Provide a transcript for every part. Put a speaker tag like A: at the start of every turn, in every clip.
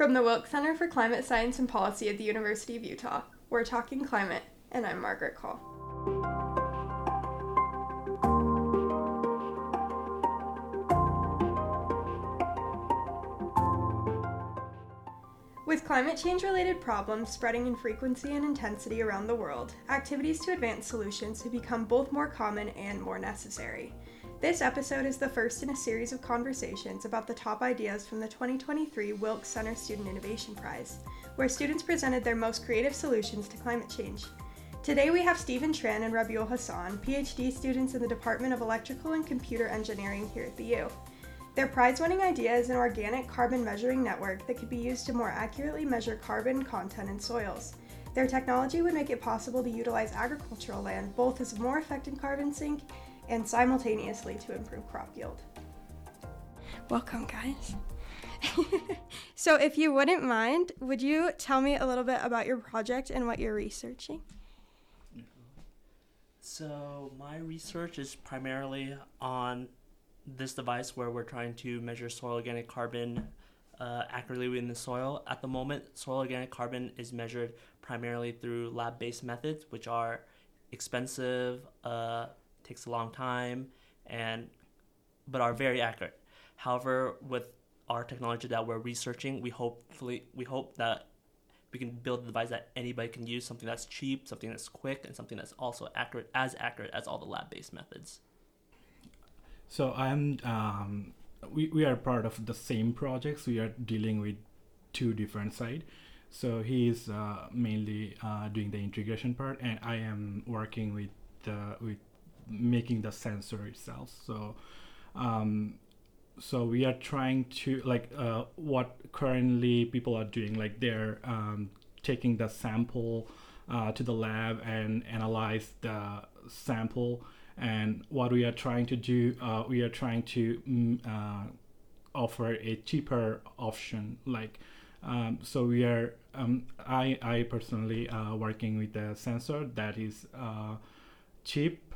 A: From the Wilkes Center for Climate Science and Policy at the University of Utah, we're talking climate, and I'm Margaret Call. With climate change related problems spreading in frequency and intensity around the world, activities to advance solutions have become both more common and more necessary. This episode is the first in a series of conversations about the top ideas from the 2023 Wilkes Center Student Innovation Prize, where students presented their most creative solutions to climate change. Today we have Steven Tran and Rabiul Hassan, PhD students in the Department of Electrical and Computer Engineering here at the U. Their prize winning idea is an organic carbon measuring network that could be used to more accurately measure carbon content in soils. Their technology would make it possible to utilize agricultural land both as a more effective carbon sink and simultaneously to improve crop yield. Welcome, guys. so, if you wouldn't mind, would you tell me a little bit about your project and what you're researching?
B: So, my research is primarily on this device where we're trying to measure soil organic carbon uh, accurately within the soil. At the moment, soil organic carbon is measured primarily through lab based methods, which are expensive, uh, takes a long time, and but are very accurate. However, with our technology that we're researching, we hopefully we hope that we can build a device that anybody can use, something that's cheap, something that's quick, and something that's also accurate, as accurate as all the lab-based methods.
C: So I'm um, we we are part of the same projects. We are dealing with two different side. So he's uh, mainly uh, doing the integration part, and I am working with the with making the sensor itself. So, um, so we are trying to like uh, what currently people are doing, like they're um, taking the sample uh, to the lab and analyze the sample. And what we are trying to do, uh, we are trying to mm, uh, offer a cheaper option, like. Um, so we are um, I, I personally uh, working with a sensor that is uh, cheap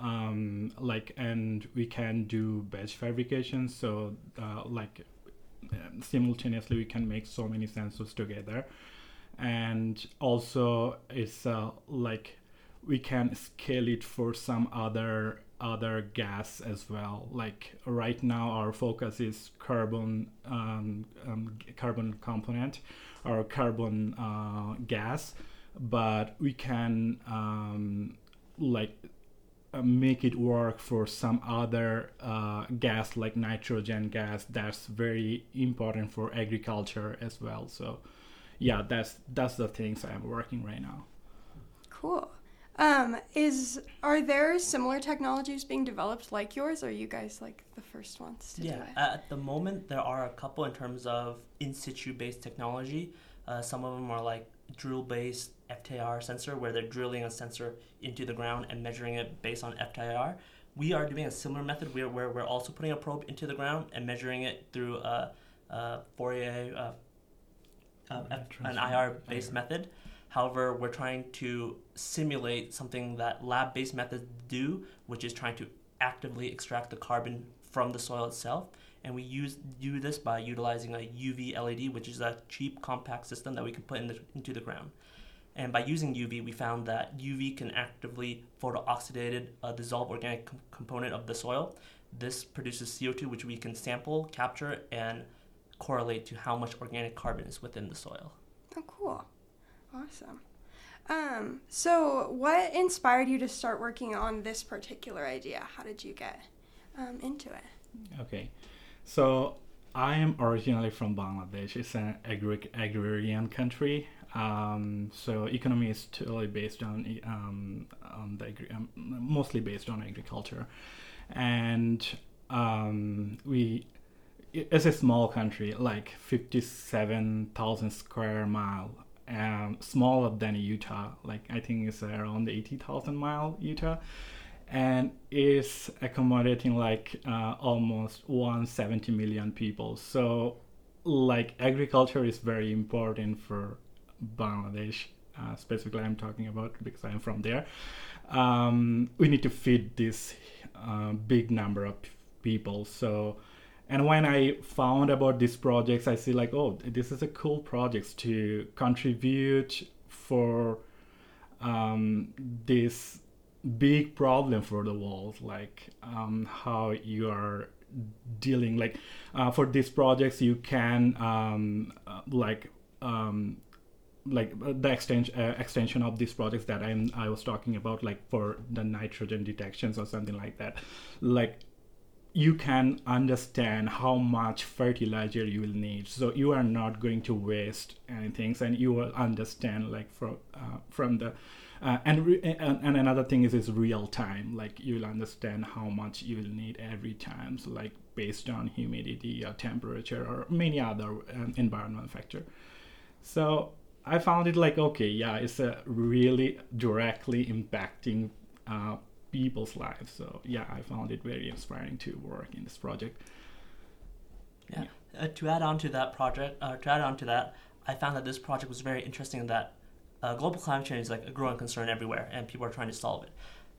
C: um, like and we can do batch fabrication. So uh, like um, simultaneously we can make so many sensors together. And also it's uh, like we can scale it for some other other gas as well. Like right now our focus is carbon um, um, carbon component or carbon uh, gas. But we can um, like make it work for some other uh, gas like nitrogen gas that's very important for agriculture as well. So yeah that's that's the things i'm working right now.
A: Cool. Um, is are there similar technologies being developed like yours or are you guys like the first ones to
B: yeah
A: do it?
B: at the moment there are a couple in terms of in situ based technology. Uh, some of them are like drill based FTIR sensor where they're drilling a sensor into the ground and measuring it based on FTIR. We are doing a similar method where, where we're also putting a probe into the ground and measuring it through a, a Fourier, uh, uh, an IR based method. However, we're trying to simulate something that lab based methods do, which is trying to actively extract the carbon from the soil itself. And we use do this by utilizing a UV LED, which is a cheap compact system that we can put in the, into the ground. And by using UV, we found that UV can actively photooxidated uh, dissolve organic com- component of the soil. This produces CO2, which we can sample, capture, and correlate to how much organic carbon is within the soil.
A: Oh, cool. Awesome. Um, so, what inspired you to start working on this particular idea? How did you get um, into it?
C: Okay. So, I am originally from Bangladesh. It's an agri- agrarian country. Um, so economy is totally based on um, on the agri- um, mostly based on agriculture, and um, we it's a small country, like fifty-seven thousand square mile, um, smaller than Utah. Like I think it's around eighty thousand mile Utah, and is accommodating like uh, almost 170 million people. So like agriculture is very important for Bangladesh. Uh, specifically, I'm talking about because I'm from there. Um, we need to feed this uh, big number of people. So, and when I found about these projects, I see like, oh, this is a cool project to contribute for um, this big problem for the world, like um, how you are dealing. Like uh, for these projects, you can um, uh, like um, like uh, the extension uh, extension of these projects that I'm I was talking about, like for the nitrogen detections or something like that, like you can understand how much fertilizer you will need so you are not going to waste anything and you will understand like from uh, from the uh, and, re- and and another thing is is real time like you'll understand how much you will need every time so like based on humidity or temperature or many other um, environmental factor so i found it like okay yeah it's a really directly impacting uh, people's lives. So yeah, I found it very inspiring to work in this project.
B: Yeah. yeah. Uh, to add on to that project, uh, to add on to that, I found that this project was very interesting. In that uh, global climate change is like a growing concern everywhere, and people are trying to solve it.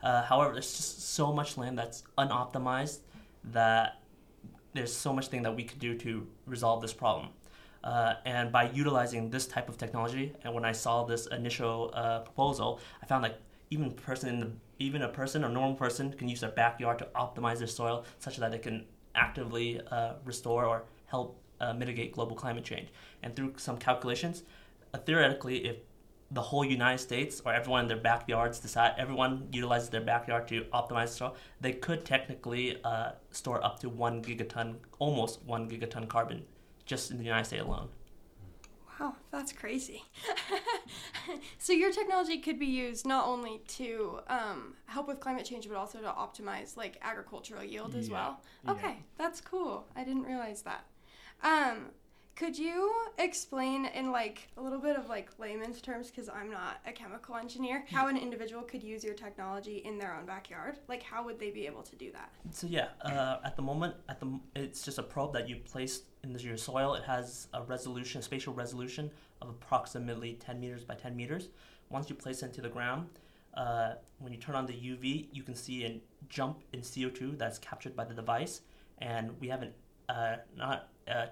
B: Uh, however, there's just so much land that's unoptimized that there's so much thing that we could do to resolve this problem. Uh, and by utilizing this type of technology, and when I saw this initial uh, proposal, I found like even person in the even a person, a normal person, can use their backyard to optimize their soil such that they can actively uh, restore or help uh, mitigate global climate change. And through some calculations, theoretically, if the whole United States or everyone in their backyards decide everyone utilizes their backyard to optimize soil, they could technically uh, store up to one gigaton, almost one gigaton carbon, just in the United States alone.
A: Wow, that's crazy. so your technology could be used not only to um, help with climate change, but also to optimize like agricultural yield as yeah. well. Okay, yeah. that's cool. I didn't realize that. Um, could you explain in like a little bit of like layman's terms, because I'm not a chemical engineer, how an individual could use your technology in their own backyard? Like, how would they be able to do that?
B: So yeah, uh, at the moment, at the it's just a probe that you place in your soil. It has a resolution, a spatial resolution of approximately 10 meters by 10 meters. Once you place it into the ground, uh, when you turn on the UV, you can see a jump in CO2 that's captured by the device. And we haven't uh, not uh,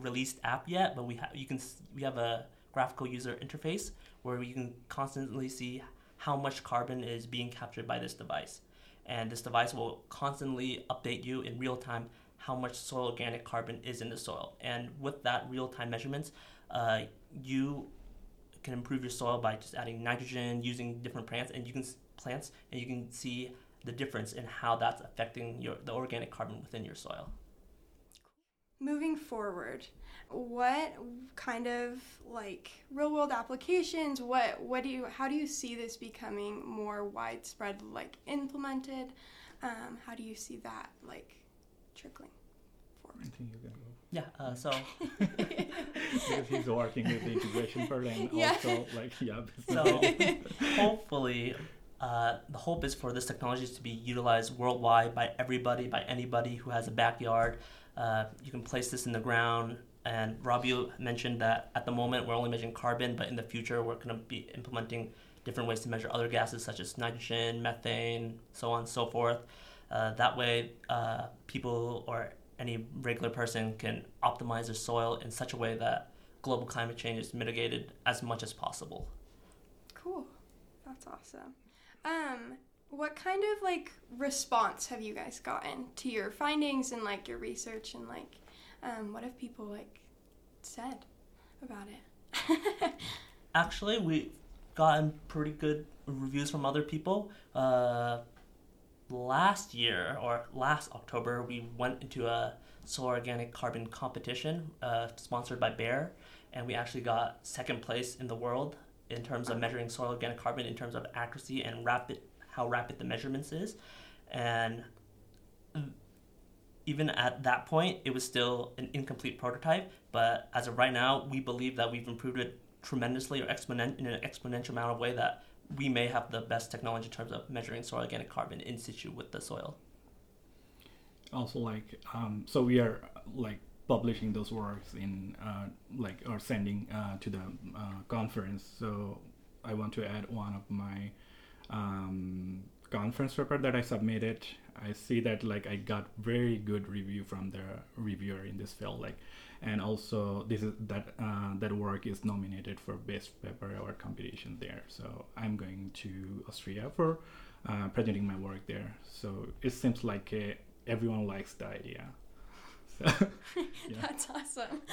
B: released app yet, but we have you can we have a graphical user interface where you can constantly see how much carbon is being captured by this device. And this device will constantly update you in real time how much soil organic carbon is in the soil. And with that real time measurements, uh, you can improve your soil by just adding nitrogen, using different plants, and you can plants, and you can see the difference in how that's affecting your the organic carbon within your soil
A: moving forward what kind of like real world applications what what do you how do you see this becoming more widespread like implemented? Um, how do you see that like trickling forward?
C: I think you can go.
B: Yeah uh, so.
C: Because he's working with the integration part and yeah. also like yeah
B: so hopefully uh, the hope is for this technology to be utilized worldwide by everybody by anybody who has a backyard uh, you can place this in the ground. And Rob, you mentioned that at the moment we're only measuring carbon, but in the future we're going to be implementing different ways to measure other gases such as nitrogen, methane, so on and so forth. Uh, that way, uh, people or any regular person can optimize their soil in such a way that global climate change is mitigated as much as possible.
A: Cool. That's awesome. Um, what kind of like response have you guys gotten to your findings and like your research and like um, what have people like said about it?
B: Actually we've gotten pretty good reviews from other people. Uh, last year or last october we went into a soil organic carbon competition uh, sponsored by Bayer and we actually got second place in the world in terms of measuring soil organic carbon in terms of accuracy and rapid how rapid the measurements is, and even at that point, it was still an incomplete prototype. But as of right now, we believe that we've improved it tremendously or exponent in an exponential amount of way that we may have the best technology in terms of measuring soil organic carbon in situ with the soil.
C: Also, like, um, so we are like publishing those works in uh, like or sending uh, to the uh, conference. So I want to add one of my um, conference paper that I submitted I see that like I got very good review from the reviewer in this field, like, and also this is that uh, that work is nominated for best paper award competition there. So I'm going to Austria for uh, presenting my work there. So it seems like uh, everyone likes the idea. So, yeah.
A: That's awesome.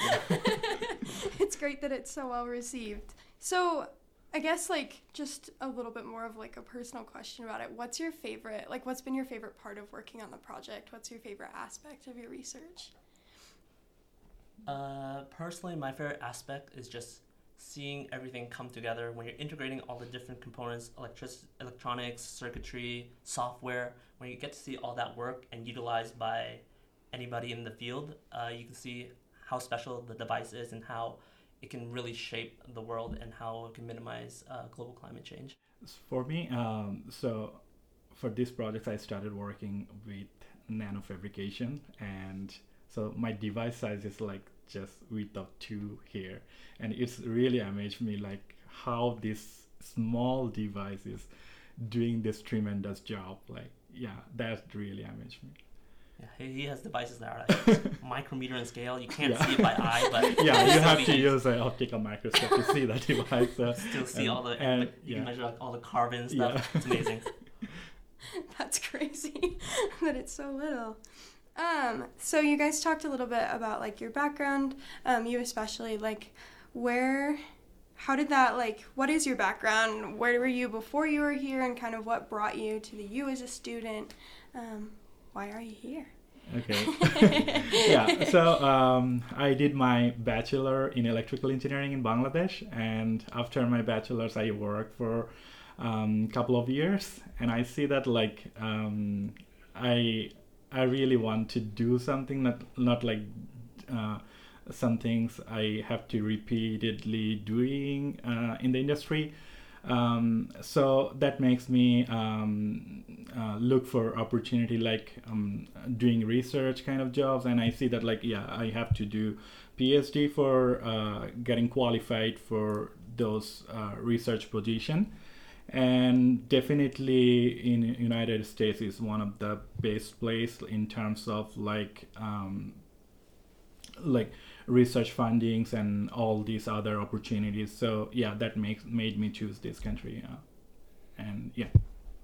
A: it's great that it's so well received. So, I guess like just a little bit more of like a personal question about it. What's your favorite like what's been your favorite part of working on the project? What's your favorite aspect of your research?
B: Uh, personally, my favorite aspect is just seeing everything come together when you're integrating all the different components electric electronics circuitry software when you get to see all that work and utilized by anybody in the field uh, you can see how special the device is and how it can really shape the world and how it can minimize uh, global climate change.
C: For me um, so for this project i started working with nanofabrication and so my device size is like just width of two here. And it's really amazed me like how this small device is doing this tremendous job. Like yeah that really amazed me
B: he, he has devices that are like micrometer in scale. You can't
C: Yeah.
B: see it by eye, but
C: yeah you have to use an optical microscope to see that device so,
B: still see
C: and-
B: all the.
C: and,
B: like, you
C: yeah.
B: can measure like all the carbon stuff.
C: Yeah.
B: It's amazing.
A: That's crazy that it's so little. Um, so you guys talked a little bit about like your background, um, you especially like where how did that like what is your background? Where were you before you were here and kind of what brought you to the U as a student? Um, why are you here?
C: okay yeah so um, i did my bachelor in electrical engineering in bangladesh and after my bachelor's i worked for a um, couple of years and i see that like um, i i really want to do something not not like uh, some things i have to repeatedly doing uh, in the industry um, so that makes me um, uh, look for opportunity like um, doing research kind of jobs. And i see that like yeah i have to do phd for uh, getting qualified for those uh, research position. And definitely in united states is one of the best place in terms of like um, like research fundings and all these other opportunities. So yeah that makes made me choose this country and yeah.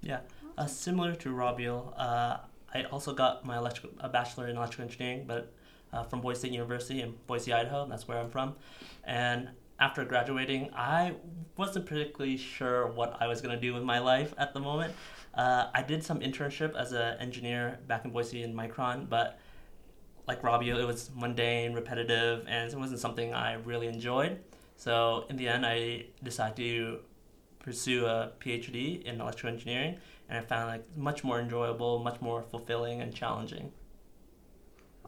B: Yeah, uh, similar to Rabiul, uh, I also got my electrical a bachelor in electrical engineering, but uh, from Boise State University in Boise, Idaho. That's where I'm from. And after graduating, I wasn't particularly sure what I was gonna do with my life at the moment. Uh, I did some internship as an engineer back in Boise in Micron, but like Rabiul, it was mundane, repetitive, and it wasn't something I really enjoyed. So in the end, I decided to pursue a PhD in electrical engineering, and I found like much more enjoyable, much more fulfilling, and challenging.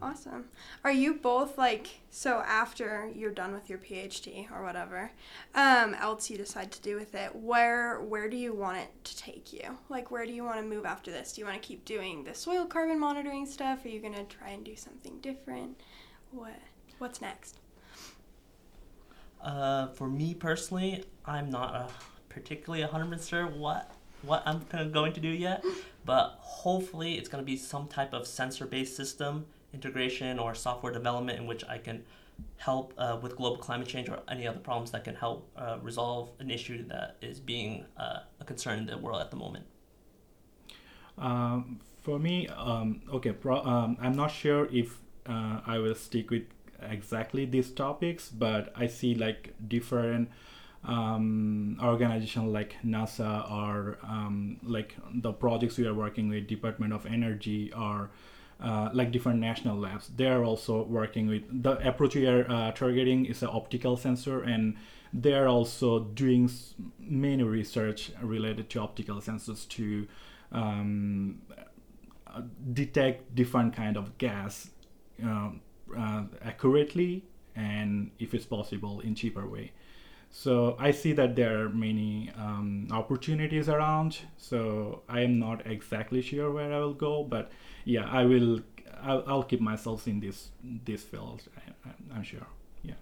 A: Awesome. Are you both like so after you're done with your PhD or whatever, um, else you decide to do with it? Where where do you want it to take you? Like where do you want to move after this? Do you want to keep doing the soil carbon monitoring stuff? Are you gonna try and do something different? What what's next?
B: Uh, for me personally, I'm not uh, particularly 100% sure what what I'm going to do yet, but hopefully it's going to be some type of sensor-based system integration or software development in which I can help uh, with global climate change or any other problems that can help uh, resolve an issue that is being uh, a concern in the world at the moment.
C: Um, for me, um, okay, pro- um, I'm not sure if uh, I will stick with exactly these topics, but I see like different um, organizations like NASA or um, like the projects we are working with, Department of Energy or uh, like different national labs. They are also working with the approach we are uh, targeting is an optical sensor, and they are also doing many research related to optical sensors to um, uh, detect different kind of gas um, uh, accurately and if it's possible in cheaper way so i see that there are many um, opportunities around so i am not exactly sure where i will go but yeah i will i'll, I'll keep myself in this this field I, I'm- i'm sure Yeah.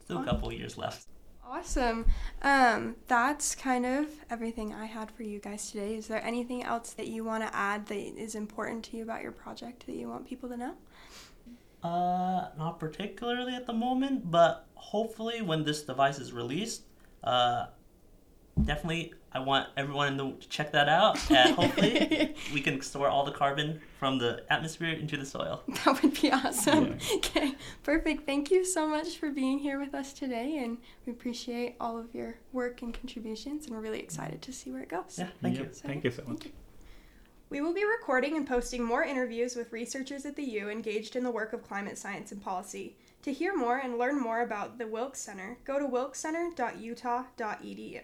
B: Still a couple years left.
A: Awesome. Um, that's kind of everything I had for you guys today. Is there anything else that you want to add that is important to you about your project that you want people to know?
B: Uh, not particularly at the moment, but hopefully when this device is released, uh, definitely I want everyone to check that out. And hopefully we can store all the carbon from the atmosphere into the soil.
A: That would be awesome.
C: Yeah.
A: Okay, perfect. Thank you so much for being here with us today, and we appreciate all of your work and contributions, and we're really excited to see where it goes.
B: Yeah, thank
C: Yep,
B: you.
C: Thank you so much.
A: We will be recording and posting more interviews with researchers at the U engaged in the work of climate science and policy. To hear more and learn more about the Wilkes Center, go to wilkescenter.utah.edu.